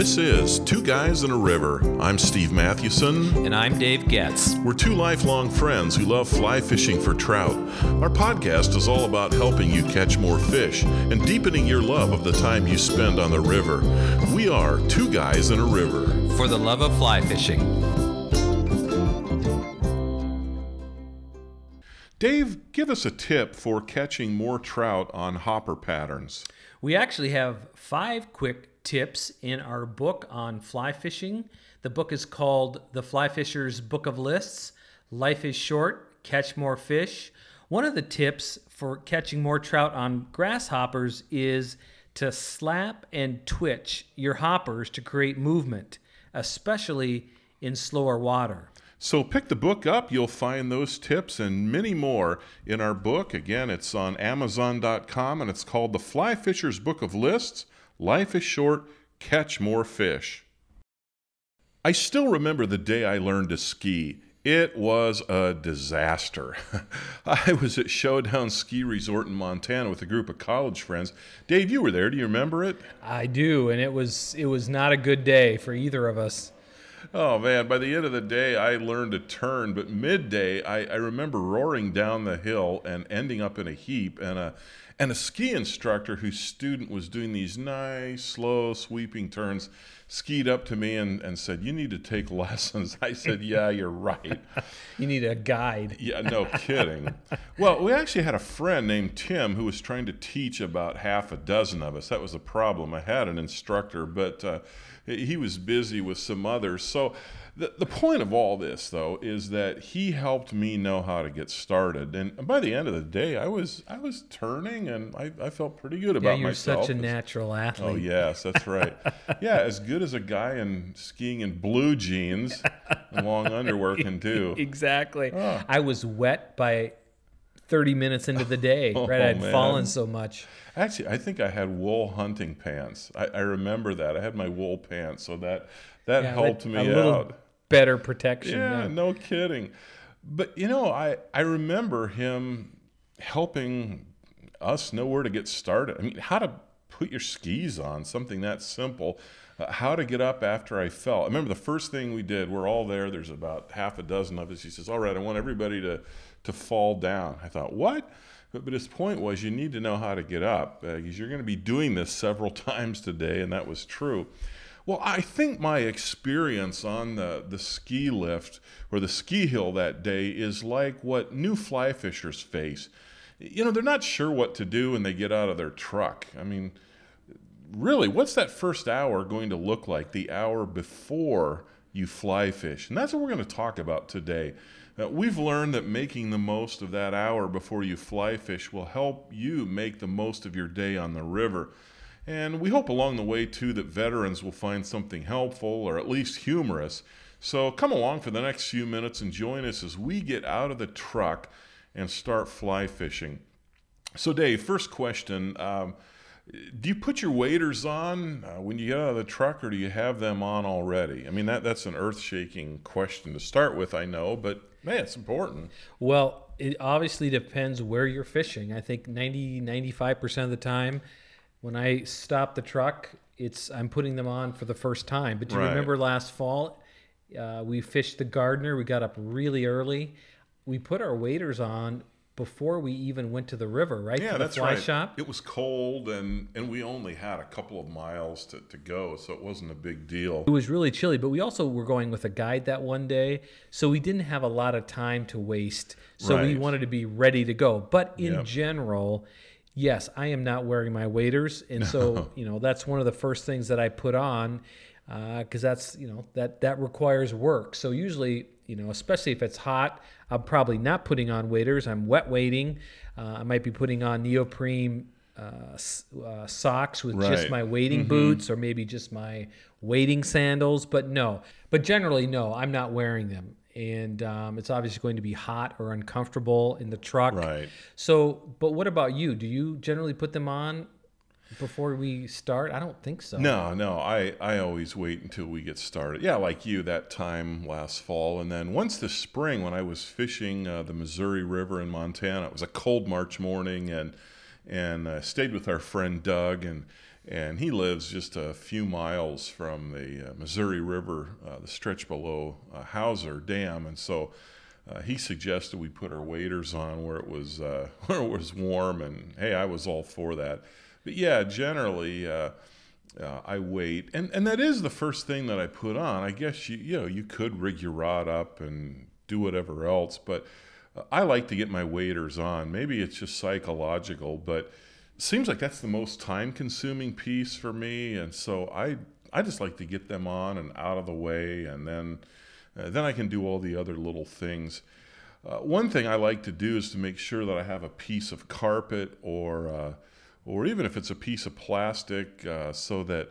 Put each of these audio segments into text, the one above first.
This is Two Guys in a River. I'm Steve Mathewson. And I'm Dave Getz. We're two lifelong friends who love fly fishing for trout. Our podcast is all about helping you catch more fish and deepening your love of the time you spend on the river. We are Two Guys in a River. For the love of fly fishing. Dave, give us a tip for catching more trout on hopper patterns. We actually have five quick tips in our book on fly fishing. The book is called The Fly Fisher's Book of Lists Life is Short, Catch More Fish. One of the tips for catching more trout on grasshoppers is to slap and twitch your hoppers to create movement, especially in slower water. So pick the book up. You'll find those tips and many more in our book. Again, it's on Amazon.com and it's called The Fly Fisher's Book of Lists. Life is short, catch more fish. I still remember the day I learned to ski. It was a disaster. I was at Showdown Ski Resort in Montana with a group of college friends. Dave, you were there. Do you remember it? I do, and it was it was not a good day for either of us. Oh man, by the end of the day, I learned to turn, but midday, I, I remember roaring down the hill and ending up in a heap, and a and a ski instructor whose student was doing these nice, slow, sweeping turns skied up to me and, and said, You need to take lessons. I said, Yeah, you're right. you need a guide. Yeah, no kidding. well, we actually had a friend named Tim who was trying to teach about half a dozen of us. That was a problem. I had an instructor, but uh, he was busy with some others. So the, the point of all this, though, is that he helped me know how to get started. And by the end of the day, I was I was turning, and I, I felt pretty good about yeah, you're myself. such a natural athlete. Oh yes, that's right. yeah, as good as a guy in skiing in blue jeans and long underwear can do. exactly. Oh. I was wet by 30 minutes into the day, oh, right? I'd man. fallen so much. Actually, I think I had wool hunting pants. I, I remember that. I had my wool pants, so that that yeah, helped that, me out better protection. Yeah, yeah, no kidding. But you know, I I remember him helping us know where to get started. I mean, how to put your skis on, something that simple. Uh, how to get up after I fell. I remember the first thing we did. We're all there. There's about half a dozen of us. He says, "All right, I want everybody to to fall down." I thought, "What?" But, but his point was, you need to know how to get up because uh, you're going to be doing this several times today, and that was true. Well, I think my experience on the, the ski lift or the ski hill that day is like what new fly fishers face. You know, they're not sure what to do when they get out of their truck. I mean, really, what's that first hour going to look like, the hour before you fly fish? And that's what we're going to talk about today. Uh, we've learned that making the most of that hour before you fly fish will help you make the most of your day on the river. And we hope along the way, too, that veterans will find something helpful or at least humorous. So come along for the next few minutes and join us as we get out of the truck and start fly fishing. So, Dave, first question. Um, do you put your waders on uh, when you get out of the truck, or do you have them on already? I mean, that, that's an earth shaking question to start with, I know, but man, it's important. Well, it obviously depends where you're fishing. I think 90, 95% of the time, when I stop the truck, it's I'm putting them on for the first time. But do you right. remember last fall? Uh, we fished the Gardner. We got up really early. We put our waders on before we even went to the river, right? Yeah, that's right. Shop. It was cold, and and we only had a couple of miles to, to go, so it wasn't a big deal. It was really chilly, but we also were going with a guide that one day, so we didn't have a lot of time to waste. So right. we wanted to be ready to go. But in yep. general yes, I am not wearing my waders, and so you know that's one of the first things that I put on because uh, that's you know that that requires work. So usually you know especially if it's hot, I'm probably not putting on waders. I'm wet wading. Uh, I might be putting on neoprene. Uh, uh, socks with right. just my wading mm-hmm. boots or maybe just my wading sandals but no but generally no i'm not wearing them and um, it's obviously going to be hot or uncomfortable in the truck. Right. So, but what about you? Do you generally put them on before we start? I don't think so. No, no. I, I always wait until we get started. Yeah, like you that time last fall. And then once this spring, when I was fishing uh, the Missouri River in Montana, it was a cold March morning and and stayed with our friend Doug and and he lives just a few miles from the uh, Missouri River, uh, the stretch below uh, Hauser Dam, and so uh, he suggested we put our waders on where it was uh, where it was warm, and hey, I was all for that. But yeah, generally. Uh, I wait, and and that is the first thing that I put on. I guess you you know you could rig your rod up and do whatever else, but I like to get my waders on. Maybe it's just psychological, but seems like that's the most time consuming piece for me and so i i just like to get them on and out of the way and then uh, then i can do all the other little things uh, one thing i like to do is to make sure that i have a piece of carpet or uh, or even if it's a piece of plastic uh, so that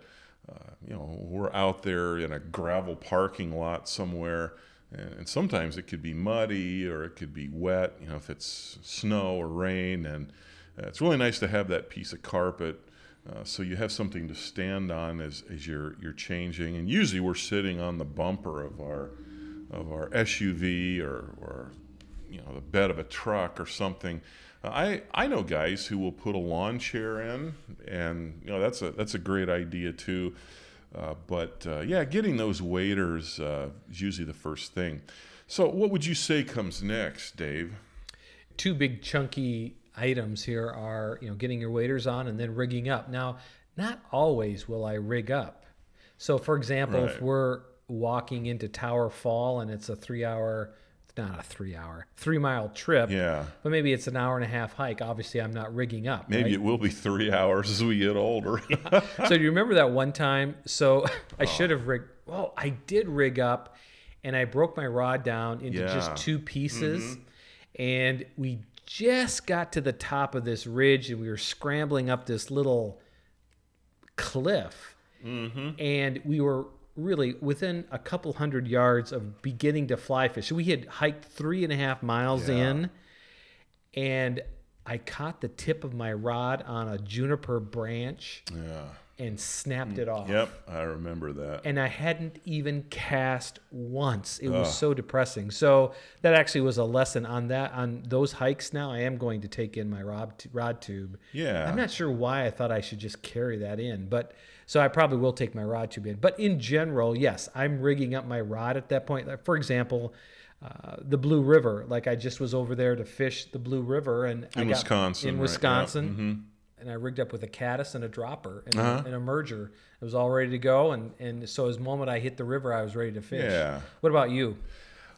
uh, you know we're out there in a gravel parking lot somewhere and sometimes it could be muddy or it could be wet you know if it's snow or rain and uh, it's really nice to have that piece of carpet uh, so you have something to stand on as, as you're, you're changing. And usually we're sitting on the bumper of our, of our SUV or, or you know, the bed of a truck or something. Uh, I, I know guys who will put a lawn chair in, and you know that's a that's a great idea too. Uh, but uh, yeah, getting those waders uh, is usually the first thing. So, what would you say comes next, Dave? Two big chunky items here are, you know, getting your waders on and then rigging up. Now, not always will I rig up. So, for example, right. if we're walking into Tower Fall and it's a three hour, not a three hour, three mile trip. Yeah. But maybe it's an hour and a half hike. Obviously, I'm not rigging up. Maybe right? it will be three hours as we get older. yeah. So, do you remember that one time? So, I oh. should have rigged, well, I did rig up and I broke my rod down into yeah. just two pieces. Mm-hmm. And we just got to the top of this ridge and we were scrambling up this little cliff. Mm-hmm. And we were really within a couple hundred yards of beginning to fly fish. So we had hiked three and a half miles yeah. in, and I caught the tip of my rod on a juniper branch. Yeah and snapped it off. Yep, I remember that. And I hadn't even cast once. It was so depressing. So that actually was a lesson on that on those hikes. Now I am going to take in my rod rod tube. Yeah, I'm not sure why I thought I should just carry that in, but so I probably will take my rod tube in. But in general, yes, I'm rigging up my rod at that point. Like For example. Uh, the Blue River, like I just was over there to fish the Blue River, and in Wisconsin, in Wisconsin, right? mm-hmm and I rigged up with a caddis and a dropper and, uh-huh. a, and, a, merger. It was all ready to go, and and so as moment I hit the river, I was ready to fish. Yeah. What about you?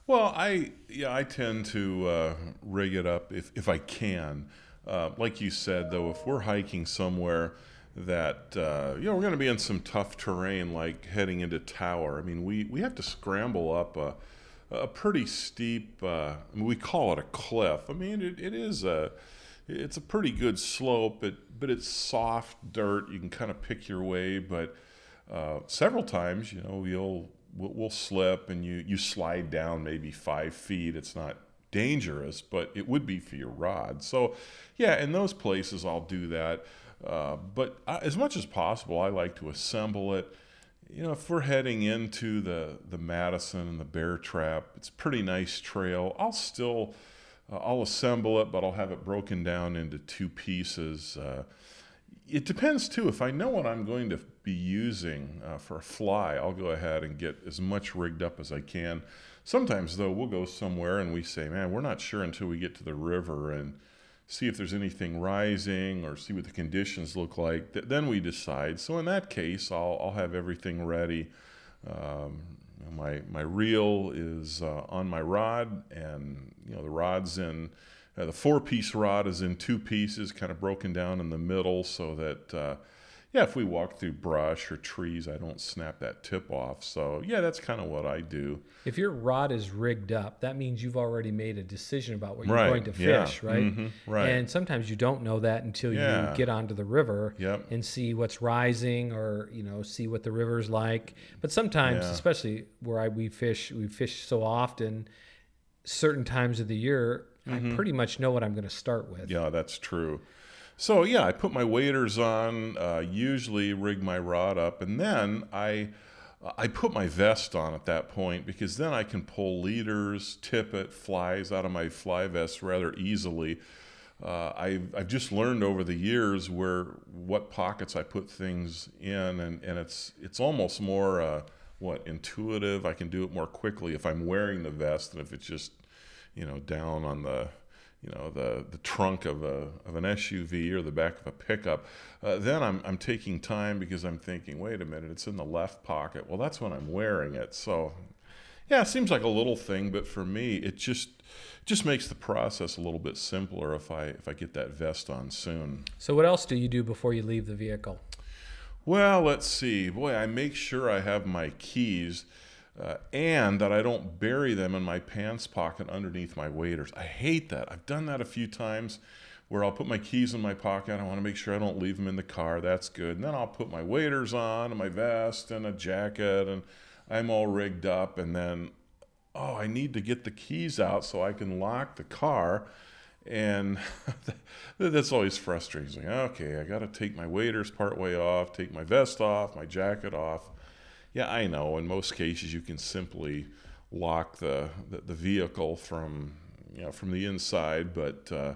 Well, I yeah I tend to uh, rig it up if if I can. Uh, like you said, though, if we're hiking somewhere that uh, you know we're going to be in some tough terrain, like heading into Tower. I mean, we we have to scramble up a a pretty steep. Uh, I mean, we call it a cliff. I mean, it, it is a it's a pretty good slope, but but it's soft dirt. You can kind of pick your way, but uh, several times, you know, you'll we'll, we'll, slip and you you slide down maybe five feet. It's not dangerous, but it would be for your rod. So, yeah, in those places, I'll do that. Uh, but I, as much as possible, I like to assemble it. You know, if we're heading into the the Madison and the Bear Trap, it's pretty nice trail. I'll still uh, I'll assemble it, but I'll have it broken down into two pieces. Uh, it depends too. If I know what I'm going to be using uh, for a fly, I'll go ahead and get as much rigged up as I can. Sometimes, though, we'll go somewhere and we say, man, we're not sure until we get to the river and see if there's anything rising or see what the conditions look like. Th- then we decide. So, in that case, I'll, I'll have everything ready. Um, my my reel is uh, on my rod, and you know the rod's in uh, the four piece rod is in two pieces, kind of broken down in the middle, so that uh, yeah, if we walk through brush or trees, I don't snap that tip off. So yeah, that's kind of what I do. If your rod is rigged up, that means you've already made a decision about what you're right. going to fish, yeah. right? Mm-hmm. Right. And sometimes you don't know that until yeah. you get onto the river yep. and see what's rising, or you know, see what the river's like. But sometimes, yeah. especially where I, we fish, we fish so often. Certain times of the year, mm-hmm. I pretty much know what I'm going to start with. Yeah, that's true. So yeah, I put my waders on, uh, usually rig my rod up, and then I I put my vest on at that point because then I can pull leaders, tippet, flies out of my fly vest rather easily. uh, I've, I've just learned over the years where what pockets I put things in, and, and it's it's almost more uh, what intuitive. I can do it more quickly if I'm wearing the vest than if it's just you know down on the you know the the trunk of a of an SUV or the back of a pickup. Uh, then I'm I'm taking time because I'm thinking, wait a minute, it's in the left pocket. Well, that's when I'm wearing it. So yeah, it seems like a little thing, but for me, it just just makes the process a little bit simpler if I if I get that vest on soon. So what else do you do before you leave the vehicle? Well, let's see. Boy, I make sure I have my keys. Uh, and that I don't bury them in my pants pocket underneath my waders. I hate that. I've done that a few times where I'll put my keys in my pocket. I want to make sure I don't leave them in the car. That's good. And then I'll put my waders on and my vest and a jacket and I'm all rigged up. And then oh, I need to get the keys out so I can lock the car. And that's always frustrating. Like, okay, I got to take my waders part way off, take my vest off, my jacket off. Yeah, I know. In most cases, you can simply lock the, the, the vehicle from you know from the inside, but uh,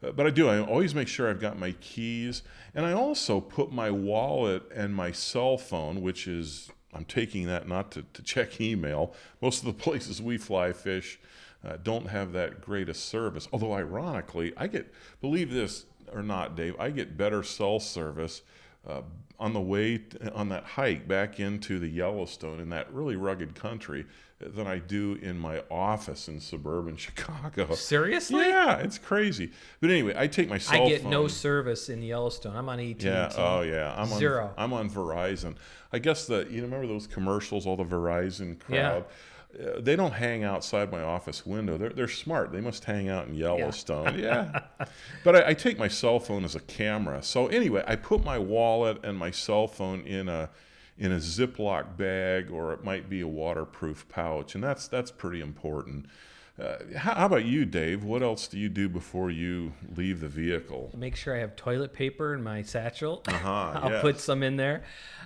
but I do. I always make sure I've got my keys, and I also put my wallet and my cell phone, which is I'm taking that not to, to check email. Most of the places we fly fish uh, don't have that greatest service. Although, ironically, I get, believe this or not, Dave, I get better cell service uh, on the way t- on that hike back into the Yellowstone in that really rugged country than I do in my office in suburban Chicago. Seriously? Yeah, it's crazy. But anyway, I take my cell phone I get phone. no service in Yellowstone. I'm on AT&T. Yeah. Oh, yeah. I'm Zero. On, I'm on Verizon. I guess the you remember those commercials, all the Verizon crowd. Uh, they don't hang outside my office window. They're they're smart. They must hang out in Yellowstone. Yeah. but I, I take my cell phone as a camera. So anyway, I put my wallet and my cell phone in a in a Ziploc bag, or it might be a waterproof pouch, and that's that's pretty important. Uh, how, how, about you, Dave? What else do you do before you leave the vehicle? Make sure I have toilet paper in my satchel. Uh-huh, I'll yes. put some in there.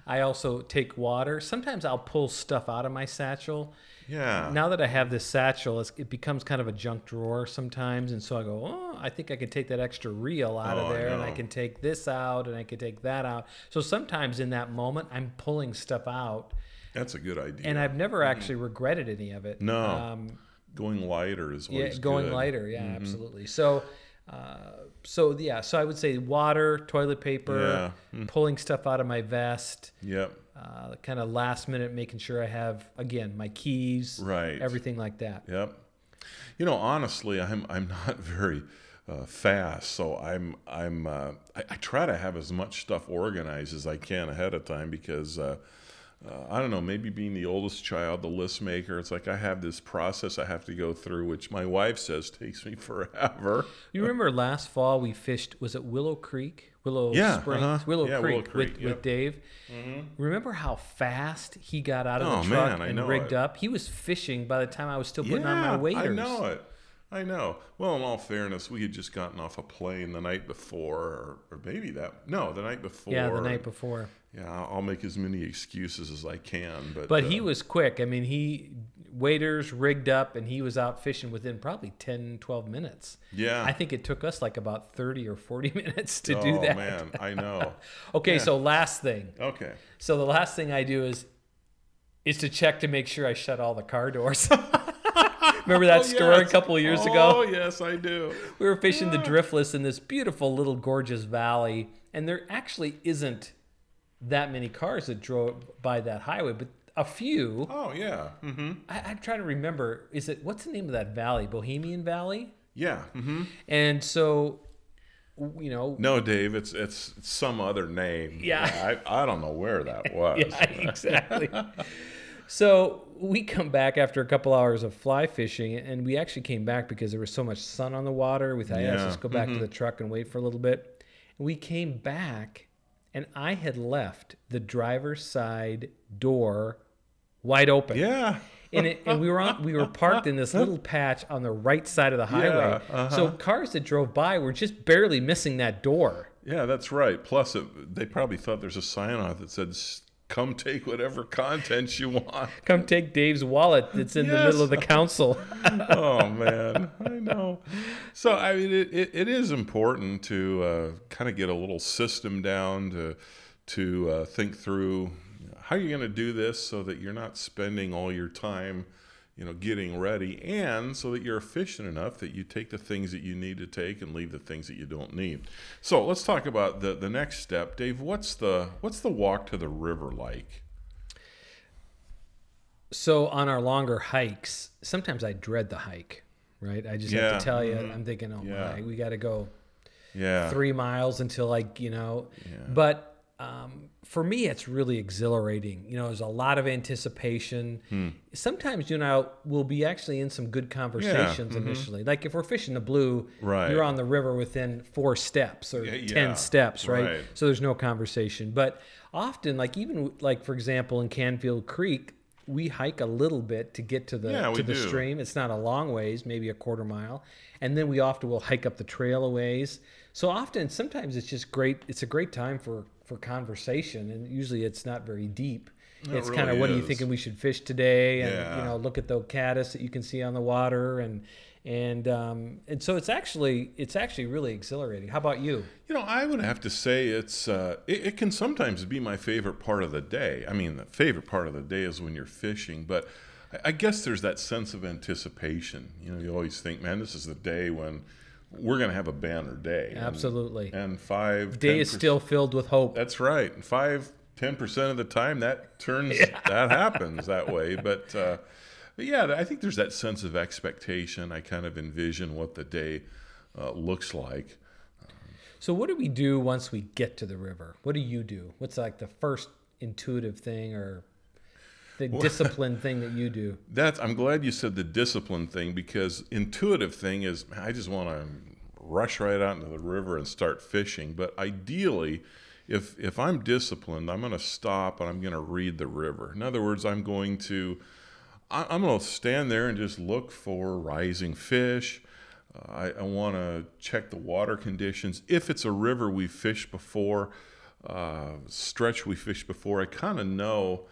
I also take water. Sometimes I'll pull stuff out of my satchel. Yeah. Now that I have this satchel, it becomes kind of a junk drawer sometimes, and so I go, oh, I think I can take that extra reel out oh, of there, I and I can take this out, and I can take that out. So sometimes in that moment, I'm pulling stuff out. That's a good idea. And I've never actually regretted any of it. No. Um, going lighter is yeah going good. lighter yeah mm-hmm. absolutely so uh, so yeah so i would say water toilet paper yeah. mm. pulling stuff out of my vest yep uh, kind of last minute making sure i have again my keys right. everything like that. Yep. You know honestly i'm i'm not very uh, fast so i'm i'm uh, I, I, try to have as much stuff organized as i can ahead of time because uh, uh, I don't know, maybe being the oldest child, the list maker, it's like I have this process I have to go through, which my wife says takes me forever. You remember last fall we fished, was it Willow Creek? Willow yeah, Springs? Uh-huh. Willow, yeah, Creek Willow, Creek with, yep. with Dave. Mm-hmm. Remember how fast he got out of oh, the truck man, and rigged it. up? He was fishing by the time I was still putting yeah, on my waders. I know it. I know. Well, in all fairness, we had just gotten off a plane the night before, or, or maybe that no, the night before. Yeah, the night before. Yeah, I'll make as many excuses as I can, but but uh, he was quick. I mean, he waders rigged up, and he was out fishing within probably 10, 12 minutes. Yeah, I think it took us like about thirty or forty minutes to oh, do that. Oh man, I know. okay, yeah. so last thing. Okay. So the last thing I do is is to check to make sure I shut all the car doors. Remember that oh, story yes. a couple of years oh, ago? Oh yes, I do. We were fishing yeah. the driftless in this beautiful little gorgeous valley, and there actually isn't that many cars that drove by that highway, but a few. Oh yeah. Mm-hmm. I, I'm trying to remember. Is it what's the name of that valley? Bohemian Valley. Yeah. Mm-hmm. And so, you know. No, Dave. It's it's some other name. Yeah. I, I don't know where that was. yeah, exactly. so we come back after a couple hours of fly fishing, and we actually came back because there was so much sun on the water. We thought, yeah, let's just go back mm-hmm. to the truck and wait for a little bit. We came back, and I had left the driver's side door wide open. Yeah. and, it, and we were on, we were parked in this little patch on the right side of the highway. Yeah, uh-huh. So cars that drove by were just barely missing that door. Yeah, that's right. Plus, it, they probably thought there's a sign on it that said come take whatever contents you want. Come take Dave's wallet that's in yes. the middle of the council. oh man, I know. so I mean, it, it, it is important to uh, kind of get a little system down to to uh, think through how you're going to do this so that you're not spending all your time you know getting ready and so that you're efficient enough that you take the things that you need to take and leave the things that you don't need so let's talk about the the next step dave what's the what's the walk to the river like so on our longer hikes sometimes i dread the hike right i just yeah. have to tell you mm-hmm. i'm thinking oh yeah. my we got to go yeah three miles until like you know yeah. but um, for me, it's really exhilarating. You know, there's a lot of anticipation. Hmm. Sometimes you and I will be actually in some good conversations yeah. mm-hmm. initially. Like if we're fishing the blue, right. you're on the river within four steps or yeah, ten yeah. steps, right? right? So there's no conversation. But often, like even like for example in Canfield Creek, we hike a little bit to get to the to the do. stream. It's not a long ways, maybe a quarter mile, and then we often will hike up the trail a ways. So often, sometimes it's just great. It's a great time for for conversation, and usually it's not very deep. It it's really kind of what is. are you thinking we should fish today, and yeah. you know look at the caddis that you can see on the water, and and um, and so it's actually it's actually really exhilarating. How about you? You know, I would have to say it's uh, it, it, can sometimes be my favorite part of the day. I mean, the favorite part of the day is when you're fishing, but I, I guess there's that sense of anticipation. You know, you always think, man, this is the day when we're going to have a banner day. Absolutely. And, and five day is still filled with hope. That's right. Five, ten percent of the time that turns yeah. that happens that way. But, uh, but yeah, I think there's that sense of expectation. I kind of envision what the day uh, looks like. So what do we do once we get to the river? What do you do? What's like the first intuitive thing or the discipline thing that you do. That's I'm glad you said the discipline thing because intuitive thing is I just want to rush right out into the river and start fishing. But ideally, if if I'm disciplined, I'm going to stop and I'm going to read the river. In other words, I'm going to I'm going to stand there and just look for rising fish. Uh, I, I want to check the water conditions. If it's a river we fished before, uh, stretch we fished before, I kind of know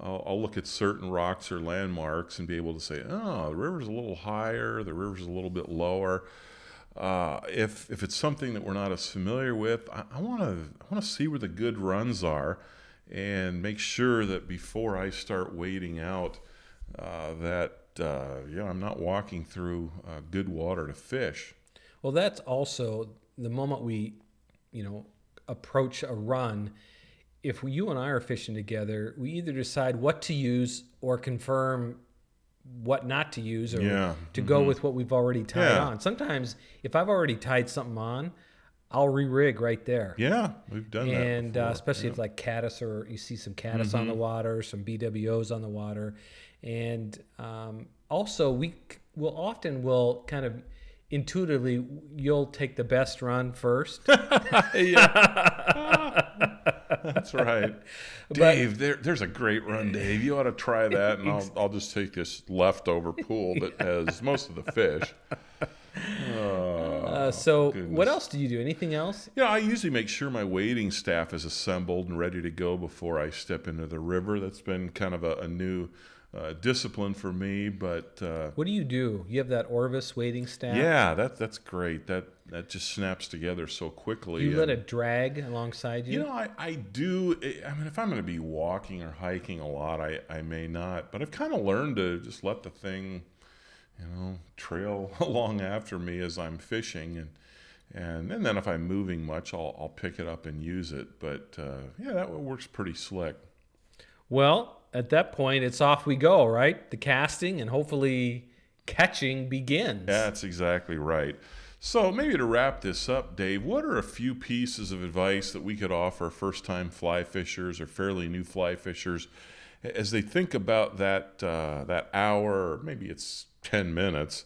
I'll, I'll, look at certain rocks or landmarks and be able to say, oh, the river's a little higher, the river's a little bit lower. Uh, if if it's something that we're not as familiar with, I want to I want to see where the good runs are, and make sure that before I start wading out, uh, that uh, yeah I'm not walking through uh, good water to fish. Well, that's also the moment we, you know, approach a run if you and I are fishing together, we either decide what to use or confirm what not to use or yeah. to mm-hmm. go with what we've already tied yeah. on. Sometimes if I've already tied something on, I'll re-rig right there. Yeah, we've done and, that. And uh, especially yeah. if like caddis or you see some caddis mm-hmm. on the mm-hmm. water, some BWOs on the water, and um, also we will often will kind of intuitively you'll take the best run first. yeah. That's right. Dave, but, there, there's a great run, Dave. You ought to try that, and I'll, I'll just take this leftover pool that has most of the fish. Oh, uh, so, goodness. what else do you do? Anything else? Yeah, I usually make sure my wading staff is assembled and ready to go before I step into the river. That's been kind of a, a new uh, discipline for me. But uh, what do you do? You have that Orvis waiting staff. Yeah, that that's great. That that just snaps together so quickly. You let it drag alongside you? You know, I, I do. I mean, if I'm going to be walking or hiking a lot, I, I may not. But I've kind of learned to just let the thing, you know, trail along after me as I'm fishing. And and, and then if I'm moving much, I'll, I'll pick it up and use it. But uh, yeah, that works pretty slick. Well, at that point, it's off we go, right? The casting and hopefully catching begins. That's exactly right. So, maybe to wrap this up, Dave, what are a few pieces of advice that we could offer first time fly fishers or fairly new fly fishers as they think about that, uh, that hour, maybe it's 10 minutes?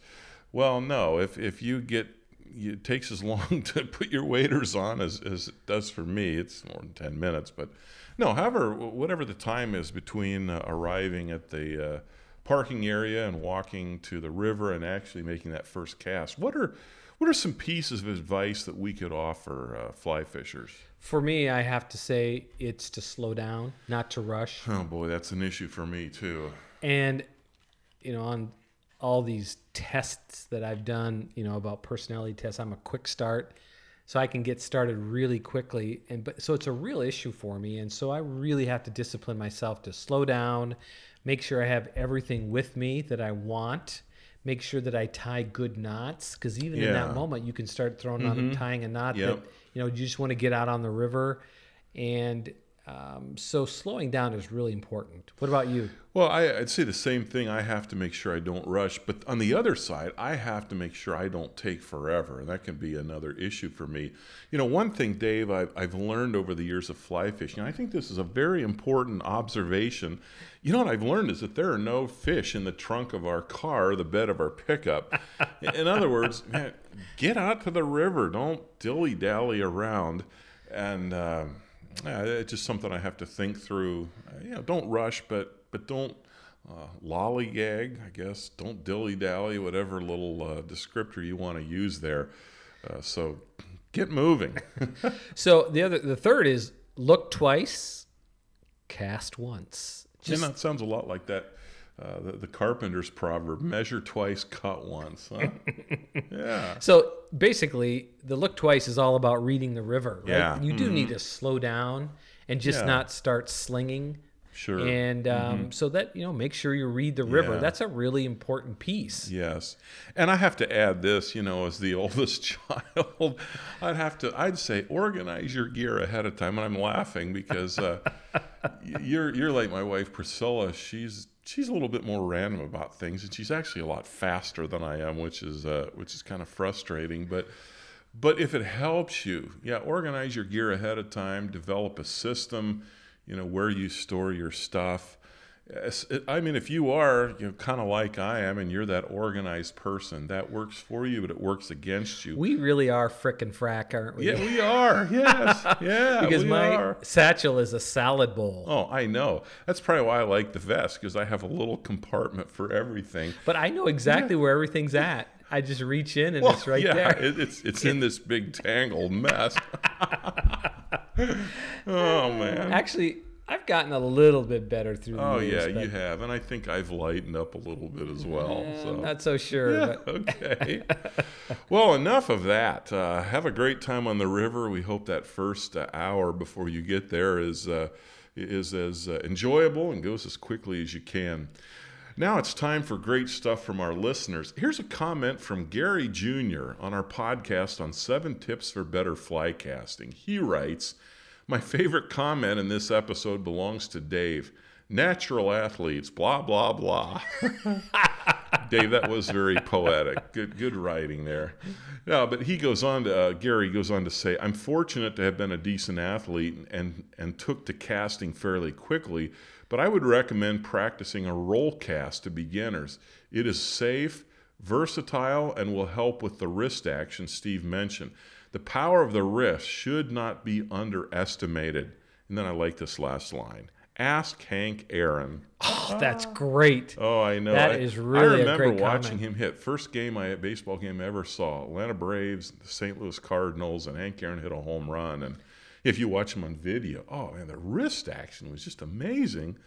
Well, no, if, if you get it takes as long to put your waders on as, as it does for me. It's more than 10 minutes, but no, however, whatever the time is between uh, arriving at the uh, parking area and walking to the river and actually making that first cast, what are what are some pieces of advice that we could offer uh, fly fishers? For me, I have to say it's to slow down, not to rush. Oh boy, that's an issue for me too. And you know, on all these tests that I've done, you know, about personality tests. I'm a quick start, so I can get started really quickly. And but so it's a real issue for me, and so I really have to discipline myself to slow down, make sure I have everything with me that I want. Make sure that I tie good knots because even in that moment, you can start throwing on mm-hmm. tying a knot Yep. that you know you just want to get out on the river, and um, so slowing down is really important. What about you? Well, I, I'd say the same thing. I have to make sure I don't rush. But on the other side, I have to make sure I don't take forever. And that can be another issue for me. You know, one thing, Dave, I've, I've learned over the years of fly fishing, I think this is a very important observation. You know what I've learned is that there are no fish in the trunk of our car, the bed of our pickup. in other words, man, get out to the river. Don't dilly dally around. And, uh, yeah, it's just something I have to think through. Uh, you know, don't rush, but but don't uh, lollygag. I guess don't dilly dally. Whatever little uh, descriptor you want to use there. Uh, so get moving. So the other, the third is look twice, cast once. and that sounds a lot like that. Uh, the, the carpenter's proverb: "Measure twice, cut once." Huh? yeah. So basically, the look twice is all about reading the river. Right? Yeah. You do need to slow down and just Yeah. not start slinging. Sure. And um, so that you know, make sure you read the river. Yeah. That's a really important piece. Yes, and I have to add this. You know, as the oldest child, I'd have to. I'd say organize your gear ahead of time, and I'm laughing because uh, you're you're like my wife Priscilla. She's she's a little bit more random about things, and she's actually a lot faster than I am, which is uh, which is kind of frustrating. But but if it helps you, yeah, organize your gear ahead of time. Develop a system. You know where you store your stuff. I mean, if you are, you know, kind of like I am, and you're that organized person, that works for you, but it works against you. We really are frickin' frack, aren't we? yeah, we are. Yes, yeah, because my are. satchel is a salad bowl. Oh, I know. That's probably why I like the vest because I have a little compartment for everything. But I know exactly where everything's at. I just reach in and Well, it's right yeah, there. it- it's it's in this big tangled mess. oh man. Actually, I've gotten a little bit better through the Oh years. yeah, you have, and I think I've lightened up a little bit as well. So not so sure. Yeah, okay. well, enough of that. Uh, have a great time on the river. We hope that first uh, hour before you get there is uh, is as uh, enjoyable and goes as quickly as you can. Now it's time for great stuff from our listeners. Here's a comment from Gary Jr. on our podcast on seven tips for better fly casting. He writes, My favorite comment in this episode belongs to Dave. Natural athletes, blah, blah, blah. Dave, that was very poetic. Good, good writing there. No, but he goes on to uh, Gary goes on to say, "I'm fortunate to have been a decent athlete and and took to casting fairly quickly, but I would recommend practicing a roll cast to beginners. It is safe, versatile, and will help with the wrist action Steve mentioned. The power of the wrist should not be underestimated." And then I like this last line. Ask Hank Aaron. oh, that's great. Oh, I know. That I, is I really a remember watching comment. him hit first game I baseball game I ever saw. Atlanta Braves, the St. Louis Cardinals, and Hank Aaron hit a home run. And if you watch him on video, oh man, the wrist action was just amazing.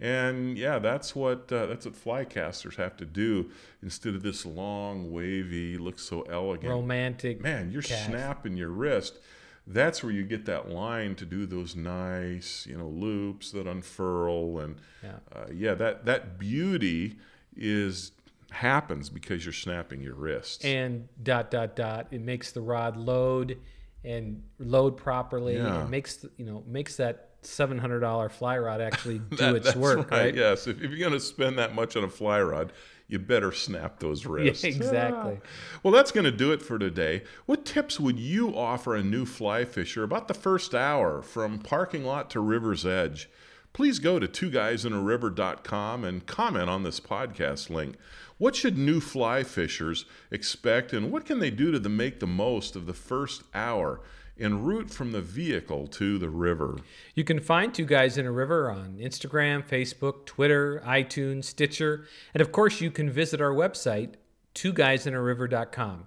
And yeah, that's what uh, that's what flycasters have to do instead of this long, wavy, looks so elegant. Romantic. Man, you're cast. snapping your wrist. That's where you get that line to do those nice, you know, loops that unfurl, and Yeah. uh, yeah, that that beauty is happens because you're snapping your wrists. and dot dot dot. It makes the rod load and load properly. Yeah. It makes you know makes that seven hundred dollar fly rod actually do That- its work, right? Yes, if, if you're going to spend that much on a fly rod, you better snap those wrists. exactly. Ah. Well, that's going to do it for today. What tips would you offer a new fly fisher about the first hour from parking lot to river's edge? Please go to two guysinariver.com and comment on this podcast link. What should new fly fishers expect and what can they do to the, make the most of the first hour en route from the vehicle to the river? You can find Two Guys in a River on Instagram, Facebook, Twitter, iTunes, Stitcher, and of course, you can visit our website, twoguysinariver.com,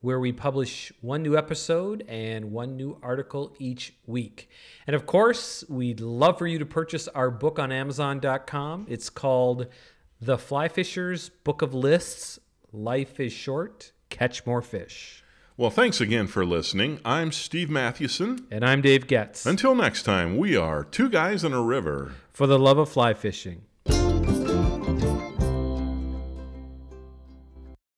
where we publish one new episode and one new article each week. And of course, we'd love for you to purchase our book on Amazon.com. It's called The Fly Fisher's Book of Lists Life is Short, Catch More Fish. Well, thanks again for listening. I'm Steve Mathewson. And I'm Dave Getz. Until next time, we are Two Guys in a River. For the love of fly fishing.